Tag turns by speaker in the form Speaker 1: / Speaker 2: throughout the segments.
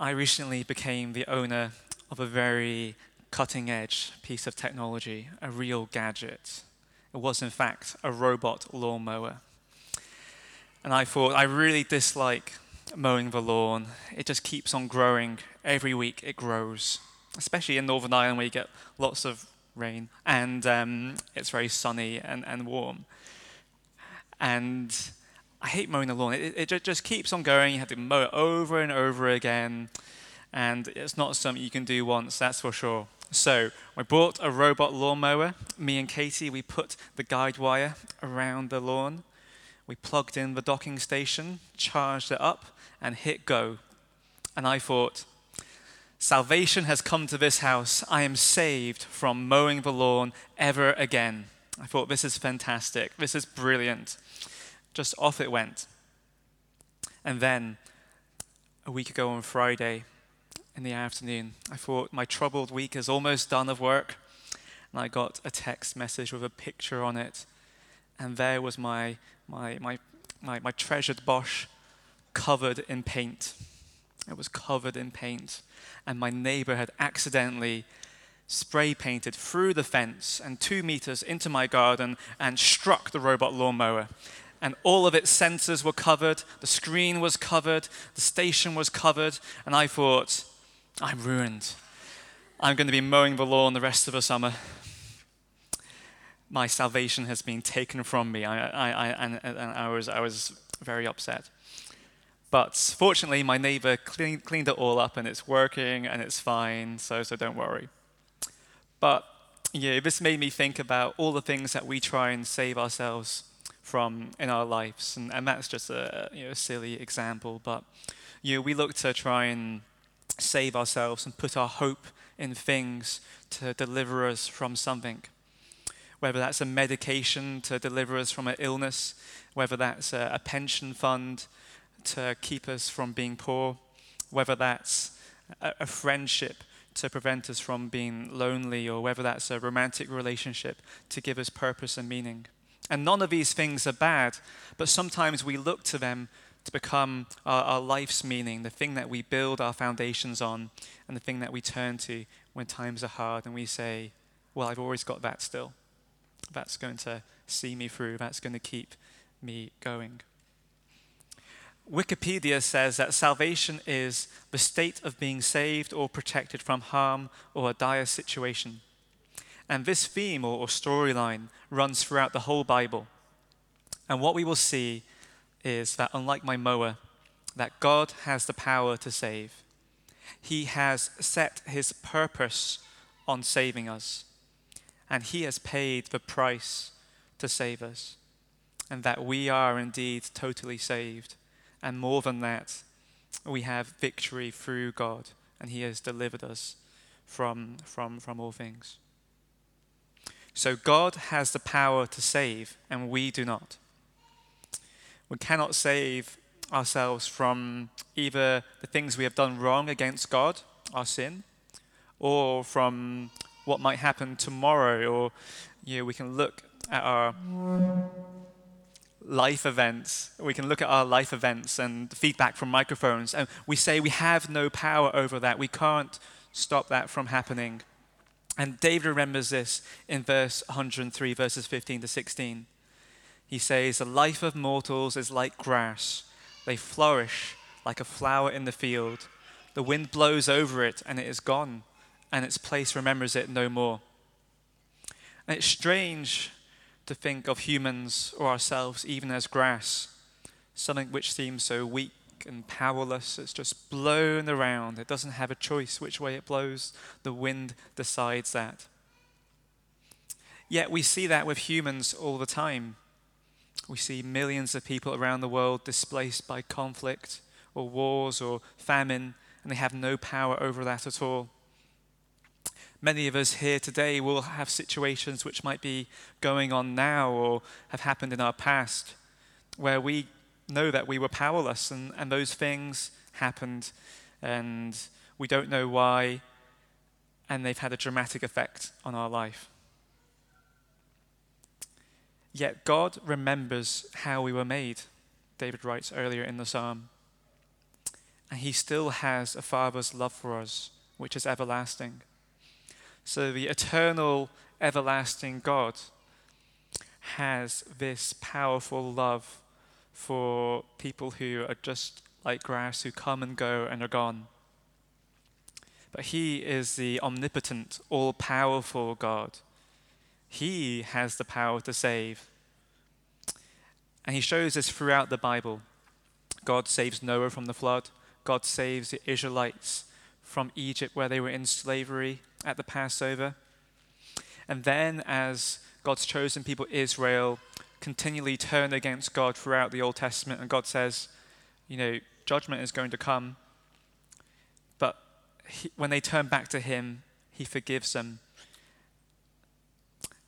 Speaker 1: I recently became the owner of a very cutting edge piece of technology, a real gadget. It was, in fact, a robot lawnmower. And I thought, I really dislike mowing the lawn. It just keeps on growing. Every week it grows, especially in Northern Ireland where you get lots of rain and um, it's very sunny and, and warm. And I hate mowing the lawn. It, it just keeps on going. You have to mow it over and over again. And it's not something you can do once, that's for sure. So we bought a robot lawnmower. Me and Katie, we put the guide wire around the lawn. We plugged in the docking station, charged it up, and hit go. And I thought, salvation has come to this house. I am saved from mowing the lawn ever again. I thought, this is fantastic. This is brilliant. Just off it went. And then, a week ago on Friday in the afternoon, I thought my troubled week is almost done of work. And I got a text message with a picture on it. And there was my, my, my, my, my treasured Bosch covered in paint. It was covered in paint. And my neighbor had accidentally spray painted through the fence and two meters into my garden and struck the robot lawnmower and all of its sensors were covered, the screen was covered, the station was covered, and I thought, I'm ruined. I'm going to be mowing the lawn the rest of the summer. My salvation has been taken from me. I, I, I and, and, I, was, I was very upset. But fortunately, my neighbor clean, cleaned it all up and it's working and it's fine, so, so don't worry. But yeah, this made me think about all the things that we try and save ourselves from in our lives. And, and that's just a you know, silly example, but you know, we look to try and save ourselves and put our hope in things to deliver us from something. Whether that's a medication to deliver us from an illness, whether that's a, a pension fund to keep us from being poor, whether that's a, a friendship to prevent us from being lonely, or whether that's a romantic relationship to give us purpose and meaning. And none of these things are bad, but sometimes we look to them to become our, our, life's meaning, the thing that we build our foundations on, and the thing that we turn to when times are hard. And we say, Well, I've always got that still. That's going to see me through, that's going to keep me going. Wikipedia says that salvation is the state of being saved or protected from harm or a dire situation. And this theme or, or storyline runs throughout the whole Bible. And what we will see is that, unlike my mower, that God has the power to save. He has set his purpose on saving us, and he has paid the price to save us, and that we are indeed totally saved. And more than that, we have victory through God, and he has delivered us from, from, from all things. So God has the power to save, and we do not. We cannot save ourselves from either the things we have done wrong against God, our sin, or from what might happen tomorrow, or you know, we can look at our life events. We can look at our life events and feedback from microphones, and we say we have no power over that. We can't stop that from happening. And David remembers this in verse 103, verses 15 to 16. He says, The life of mortals is like grass, they flourish like a flower in the field. The wind blows over it, and it is gone, and its place remembers it no more. And it's strange to think of humans or ourselves even as grass, something which seems so weak and powerless. It's just blown around. It doesn't have a choice which way it blows. The wind decides that. Yet we see that with humans all the time. We see millions of people around the world displaced by conflict or wars or famine, and they have no power over that at all. Many of us here today will have situations which might be going on now or have happened in our past where we know that we were powerless and, and those things happened and we don't know why and they've had a dramatic effect on our life. Yet God remembers how we were made, David writes earlier in the psalm. and he still has a father's love for us, which is everlasting. So the eternal, everlasting God has this powerful love for people who are just like grass, who come and go and are gone. But He is the omnipotent, all powerful God. He has the power to save. And He shows us throughout the Bible. God saves Noah from the flood, God saves the Israelites from Egypt where they were in slavery at the Passover. And then, as God's chosen people, Israel, continually turn against God throughout the Old Testament, and God says, you know, judgment is going to come. But he, when they turn back to Him, He forgives them.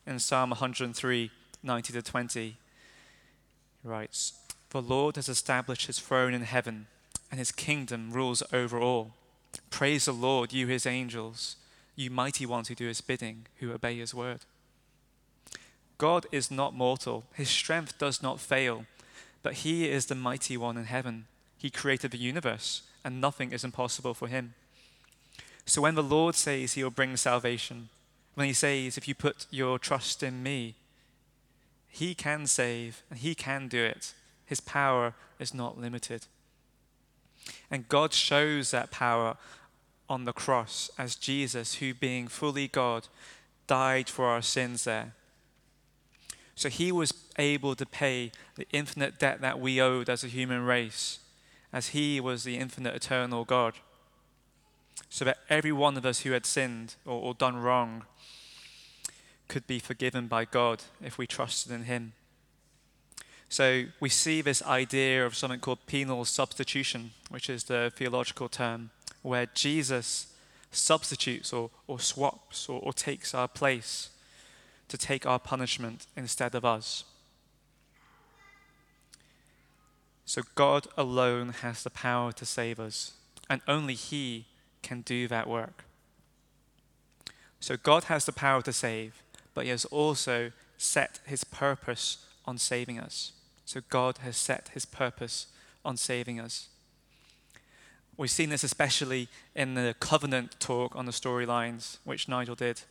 Speaker 1: In Psalm 103, 90 to 20, he writes, The Lord has established His throne in heaven, and His kingdom rules over all. Praise the Lord, you His angels you mighty ones who do his bidding, who obey his word. God is not mortal, his strength does not fail, but he is the mighty one in heaven. He created the universe, and nothing is impossible for him. So when the Lord says he will bring salvation, when he says, if you put your trust in me, he can save and he can do it. His power is not limited. And God shows that power on the cross as Jesus, who being fully God, died for our sins there. So he was able to pay the infinite debt that we owed as a human race, as he was the infinite eternal God. So that every one of us who had sinned or, or done wrong could be forgiven by God if we trusted in him. So we see this idea of something called penal substitution, which is the theological term where Jesus substitutes or, or swaps or, or takes our place to take our punishment instead of us. So God alone has the power to save us, and only He can do that work. So God has the power to save, but He has also set His purpose on saving us. So God has set His purpose on saving us. We've seen this especially in the covenant talk on the storylines, which Nigel did,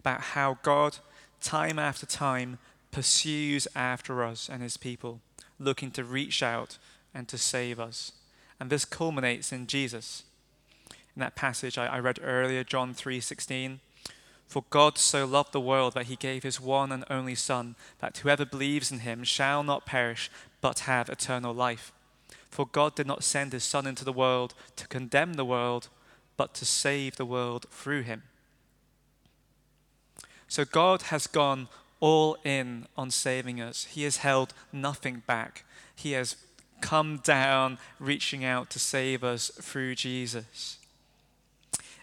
Speaker 1: about how God, time after time, pursues after us and his people, looking to reach out and to save us. And this culminates in Jesus. In that passage I, I read earlier, John 3:16, for God so loved the world that he gave his one and only Son, that whoever believes in him shall not perish, but have eternal life. For God did not send his Son into the world to condemn the world, but to save the world through him. So God has gone all in on saving us. He has held nothing back. He has come down, reaching out to save us through Jesus.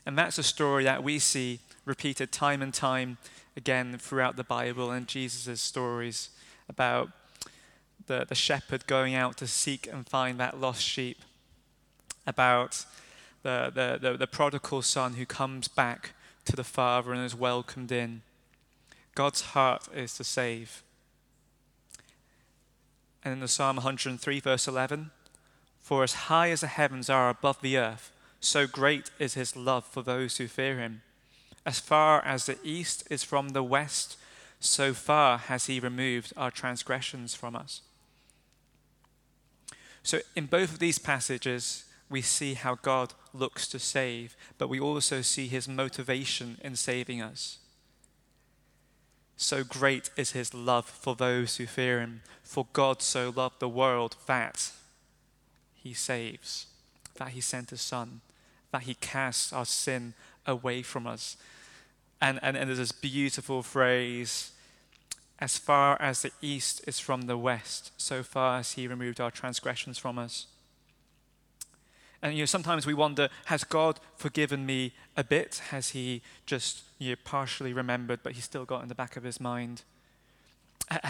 Speaker 1: And that's a story that we see repeated time and time again throughout the Bible and Jesus' stories about the, the shepherd going out to seek and find that lost sheep, about the, the, the, the prodigal son who comes back to the father and is welcomed in. God's heart is to save. And in the Psalm 103, verse 11, for as high as the heavens are above the earth, so great is his love for those who fear him. As far as the east is from the west, so far has he removed our transgressions from us. So, in both of these passages, we see how God looks to save, but we also see his motivation in saving us. So great is his love for those who fear him, for God so loved the world that he saves, that he sent his son, that he casts our sin away from us. And, and, and there's this beautiful phrase as far as the east is from the west, so far as he removed our transgressions from us. And you know, sometimes we wonder, has God forgiven me a bit? Has he just you know, partially remembered, but he's still got in the back of his mind?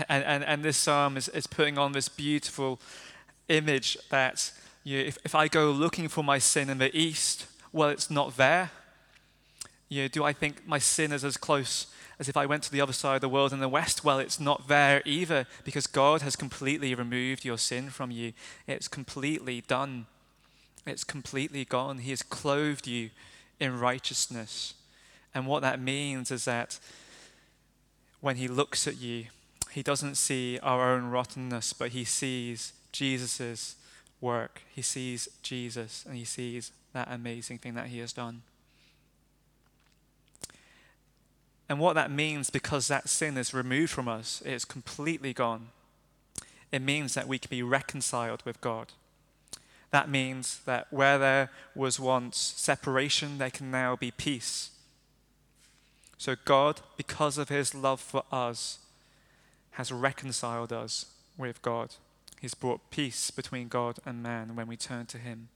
Speaker 1: And, and, and this psalm is, is putting on this beautiful image that you know, if, if I go looking for my sin in the east, well, it's not there. You know, do I think my sin is as close as if I went to the other side of the world in the west. Well, it's not there either because God has completely removed your sin from you. It's completely done. It's completely gone. He has clothed you in righteousness. And what that means is that when He looks at you, He doesn't see our own rottenness, but He sees Jesus' work. He sees Jesus and He sees that amazing thing that He has done. And what that means, because that sin is removed from us, it's completely gone. It means that we can be reconciled with God. That means that where there was once separation, there can now be peace. So, God, because of his love for us, has reconciled us with God. He's brought peace between God and man when we turn to him.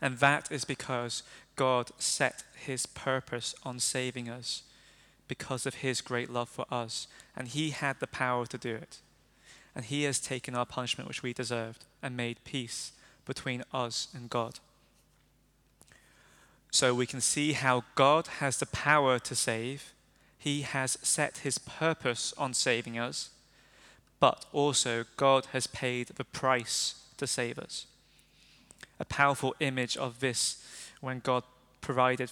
Speaker 1: And that is because God set his purpose on saving us because of his great love for us. And he had the power to do it. And he has taken our punishment which we deserved and made peace between us and God. So we can see how God has the power to save. He has set his purpose on saving us, but also God has paid the price to save us a powerful image of this when God provided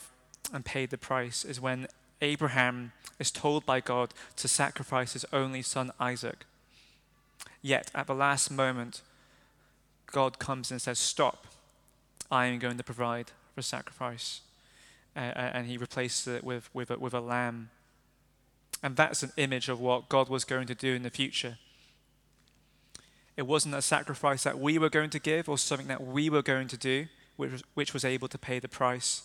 Speaker 1: and paid the price is when Abraham is told by God to sacrifice his only son Isaac. Yet at the last moment, God comes and says, Stop, I am going to provide for sacrifice. Uh, and he replaces it with, with, a, with a lamb. And that's an image of what God was going to do in the future. It wasn't a sacrifice that we were going to give or something that we were going to do, which was, which was able to pay the price,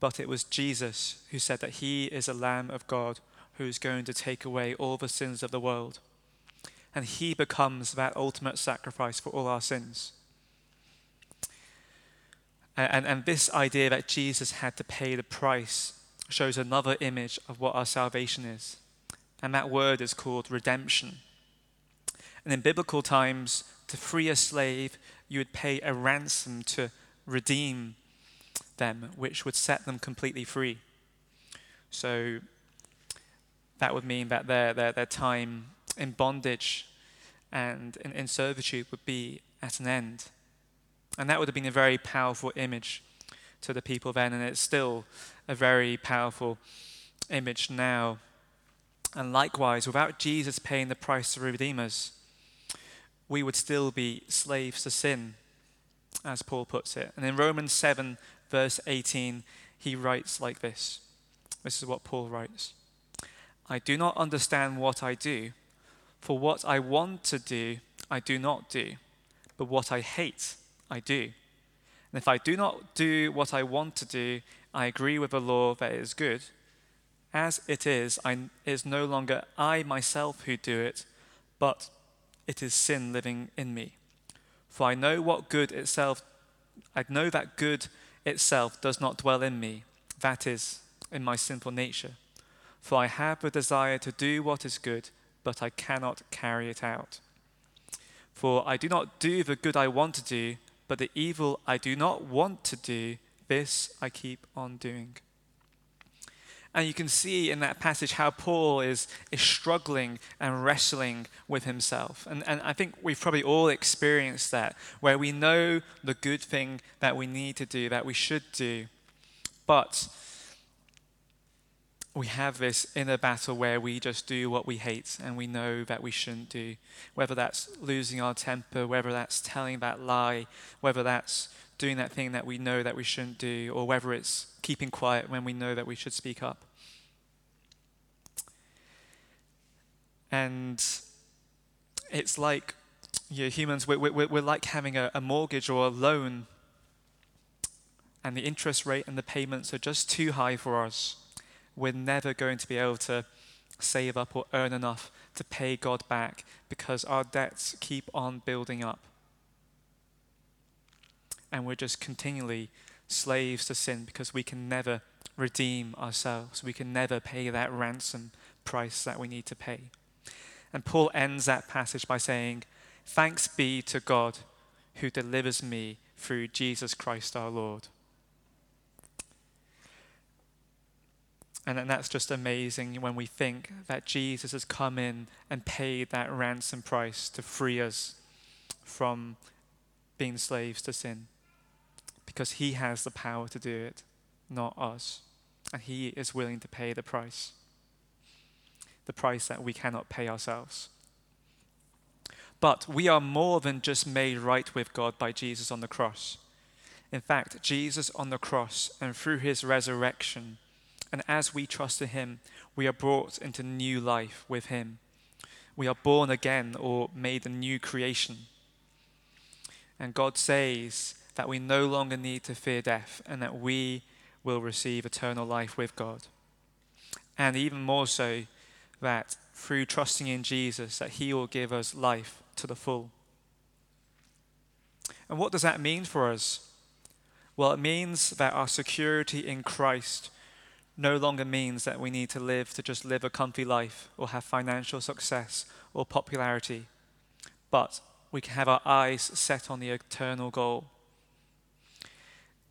Speaker 1: but it was Jesus who said that He is a Lamb of God who is going to take away all the sins of the world. And He becomes that ultimate sacrifice for all our sins. And, and, this idea that Jesus had to pay the price shows another image of what our salvation is. And that word is called redemption. And in biblical times, to free a slave, you would pay a ransom to redeem them, which would set them completely free. So that would mean that their, their, their time in bondage and in, in servitude would be at an end. And that would have been a very powerful image to the people then, and it's still a very powerful image now. And likewise, without Jesus paying the price to redeem us, we would still be slaves to sin, as Paul puts it. And in Romans 7, verse 18, he writes like this This is what Paul writes I do not understand what I do, for what I want to do, I do not do, but what I hate, I do. And if I do not do what I want to do, I agree with the law that it is good. As it is, I, it is no longer I myself who do it, but it is sin living in me. For I know what good itself, I know that good itself does not dwell in me, that is, in my sinful nature. For I have the desire to do what is good, but I cannot carry it out. For I do not do the good I want to do, but the evil I do not want to do, this I keep on doing. And you can see in that passage how Paul is, is struggling and wrestling with himself. And, and I think we've probably all experienced that, where we know the good thing that we need to do, that we should do, but we have this inner battle where we just do what we hate and we know that we shouldn't do. Whether that's losing our temper, whether that's telling that lie, whether that's doing that thing that we know that we shouldn't do, or whether it's keeping quiet when we know that we should speak up. And it's like you know, humans, we're, we're, we're like having a, a mortgage or a loan, and the interest rate and the payments are just too high for us. We're never going to be able to save up or earn enough to pay God back because our debts keep on building up and we're just continually slaves to sin because we can never redeem ourselves. We can never pay that ransom price that we need to pay. And Paul ends that passage by saying, Thanks be to God who delivers me through Jesus Christ our Lord. And that's just amazing when we think that Jesus has come in and paid that ransom price to free us from being slaves to sin. because He has the power to do it, not us. And He is willing to pay the price the price that we cannot pay ourselves. But we are more than just made right with God by Jesus on the cross. In fact, Jesus on the cross and through his resurrection, and as we trust in him, we are brought into new life with him. We are born again or made a new creation. And God says that we no longer need to fear death and that we will receive eternal life with God. And even more so, that through trusting in Jesus that he will give us life to the full. And what does that mean for us? Well, it means that our security in Christ no longer means that we need to live to just live a comfy life or have financial success or popularity, but we can have our eyes set on the eternal goal.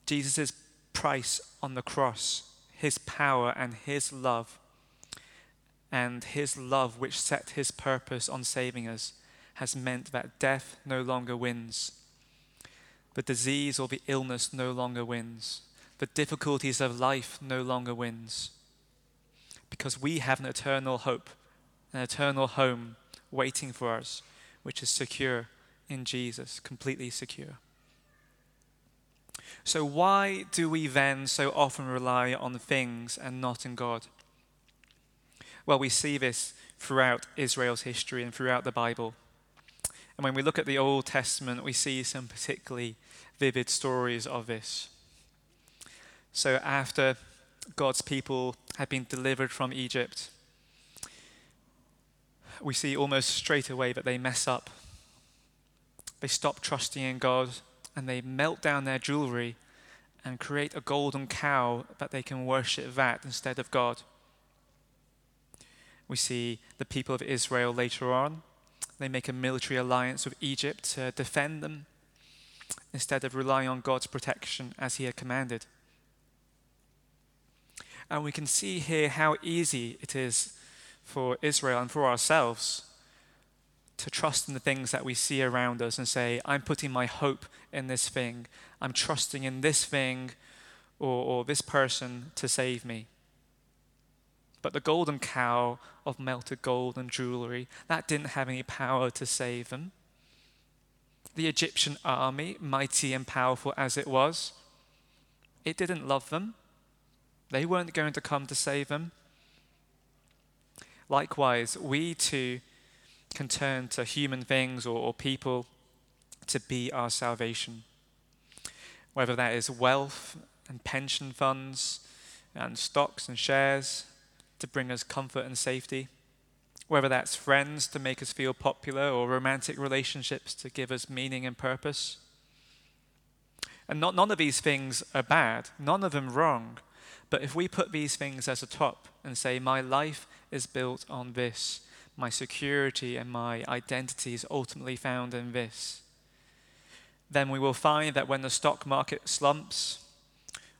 Speaker 1: Jesus' price on the cross, his power and his love, and his love, which set his purpose on saving us, has meant that death no longer wins. The disease or the illness no longer wins. The difficulties of life no longer wins. Because we have an eternal hope, an eternal home waiting for us, which is secure in Jesus, completely secure. So, why do we then so often rely on things and not in God? Well, we see this throughout Israel's history and throughout the Bible. And when we look at the Old Testament, we see some particularly vivid stories of this. So, after God's people had been delivered from Egypt, we see almost straight away that they mess up they stop trusting in God and they melt down their jewelry and create a golden cow that they can worship that instead of God. We see the people of Israel later on. They make a military alliance with Egypt to defend them instead of relying on God's protection as He had commanded. And we can see here how easy it is for Israel and for ourselves to trust in the things that we see around us and say, I'm putting my hope in this thing. I'm trusting in this thing or, or this person to save me. But the golden cow of melted gold and jewelry, that didn't have any power to save them. The Egyptian army, mighty and powerful as it was, it didn't love them. They weren't going to come to save them. Likewise, we too can turn to human things or, or people to be our salvation. Whether that is wealth and pension funds and stocks and shares to bring us comfort and safety. Whether that's friends to make us feel popular or romantic relationships to give us meaning and purpose. And not, none of these things are bad, none of them wrong. But if we put these things as a top and say, My life is built on this, my security and my identity is ultimately found in this, then we will find that when the stock market slumps,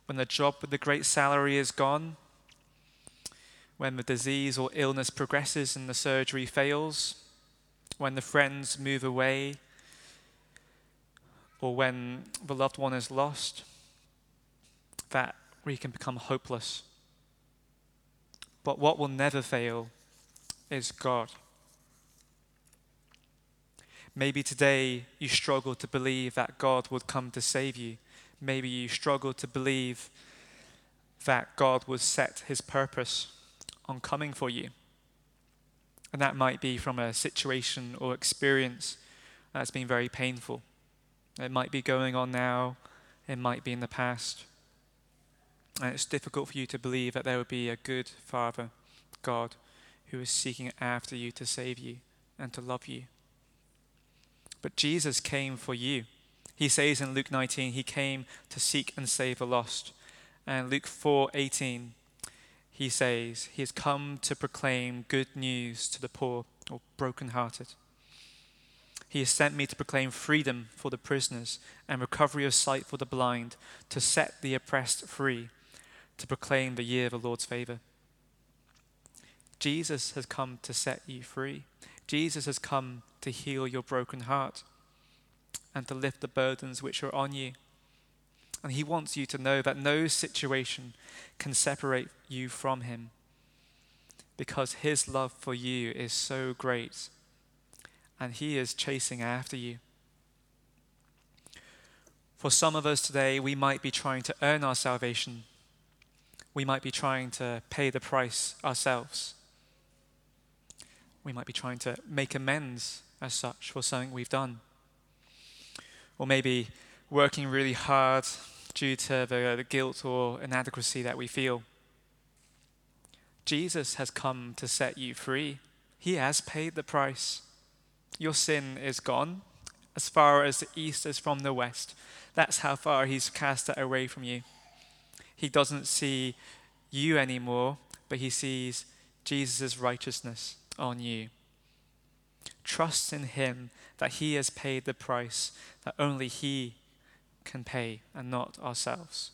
Speaker 1: when the job with the great salary is gone, when the disease or illness progresses and the surgery fails, when the friends move away, or when the loved one is lost, that we can become hopeless. But what will never fail is God. Maybe today you struggle to believe that God would come to save you. Maybe you struggle to believe that God would set his purpose on coming for you. And that might be from a situation or experience that's been very painful. It might be going on now, it might be in the past. And it's difficult for you to believe that there would be a good Father, God, who is seeking after you to save you and to love you. But Jesus came for you. He says in Luke 19, He came to seek and save the lost. And Luke 4:18, he says, He has come to proclaim good news to the poor or brokenhearted. He has sent me to proclaim freedom for the prisoners and recovery of sight for the blind, to set the oppressed free, to proclaim the year of the Lord's favor. Jesus has come to set you free. Jesus has come to heal your broken heart and to lift the burdens which are on you. And He wants you to know that no situation can separate you from Him because His love for you is so great and He is chasing after you. For some of us today, we might be trying to earn our salvation. We might be trying to pay the price ourselves. We might be trying to make amends as such for something we've done. Or maybe working really hard due to the, the guilt or inadequacy that we feel. Jesus has come to set you free. He has paid the price. Your sin is gone as far as the east is from the west. That's how far He's cast it away from you. He doesn't see you anymore, but He sees Jesus' righteousness on you. Trust in Him that He has paid the price that only He can pay and not ourselves.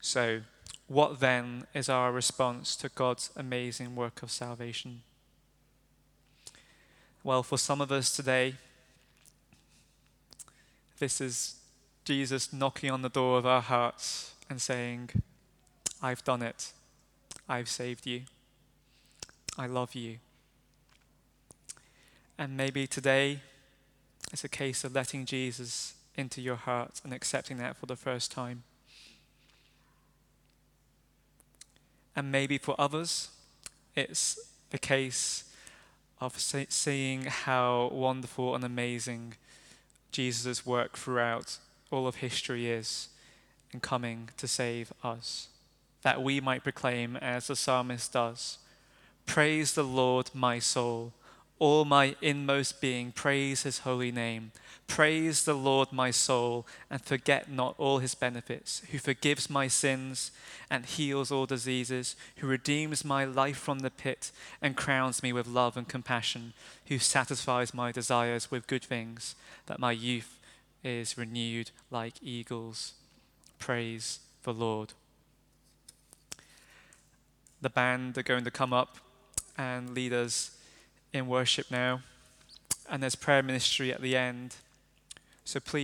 Speaker 1: So, what then is our response to God's amazing work of salvation? Well, for some of us today, this is Jesus knocking on the door of our hearts and saying, I've done it. I've saved you. I love you. And maybe today it's a case of letting Jesus into your heart and accepting that for the first time. And maybe for others, it's a case of seeing how wonderful and amazing Jesus' work throughout all of history is in coming to save us, that we might proclaim, as the psalmist does, Praise the Lord, my soul all my inmost being, praise his holy name. Praise the Lord, my soul, and forget not all his benefits, who forgives my sins and heals all diseases, who redeems my life from the pit and crowns me with love and compassion, who satisfies my desires with good things, that my youth is renewed like eagles. Praise the Lord. The band are going to come up and lead us in worship now, and there's prayer ministry at the end. So please.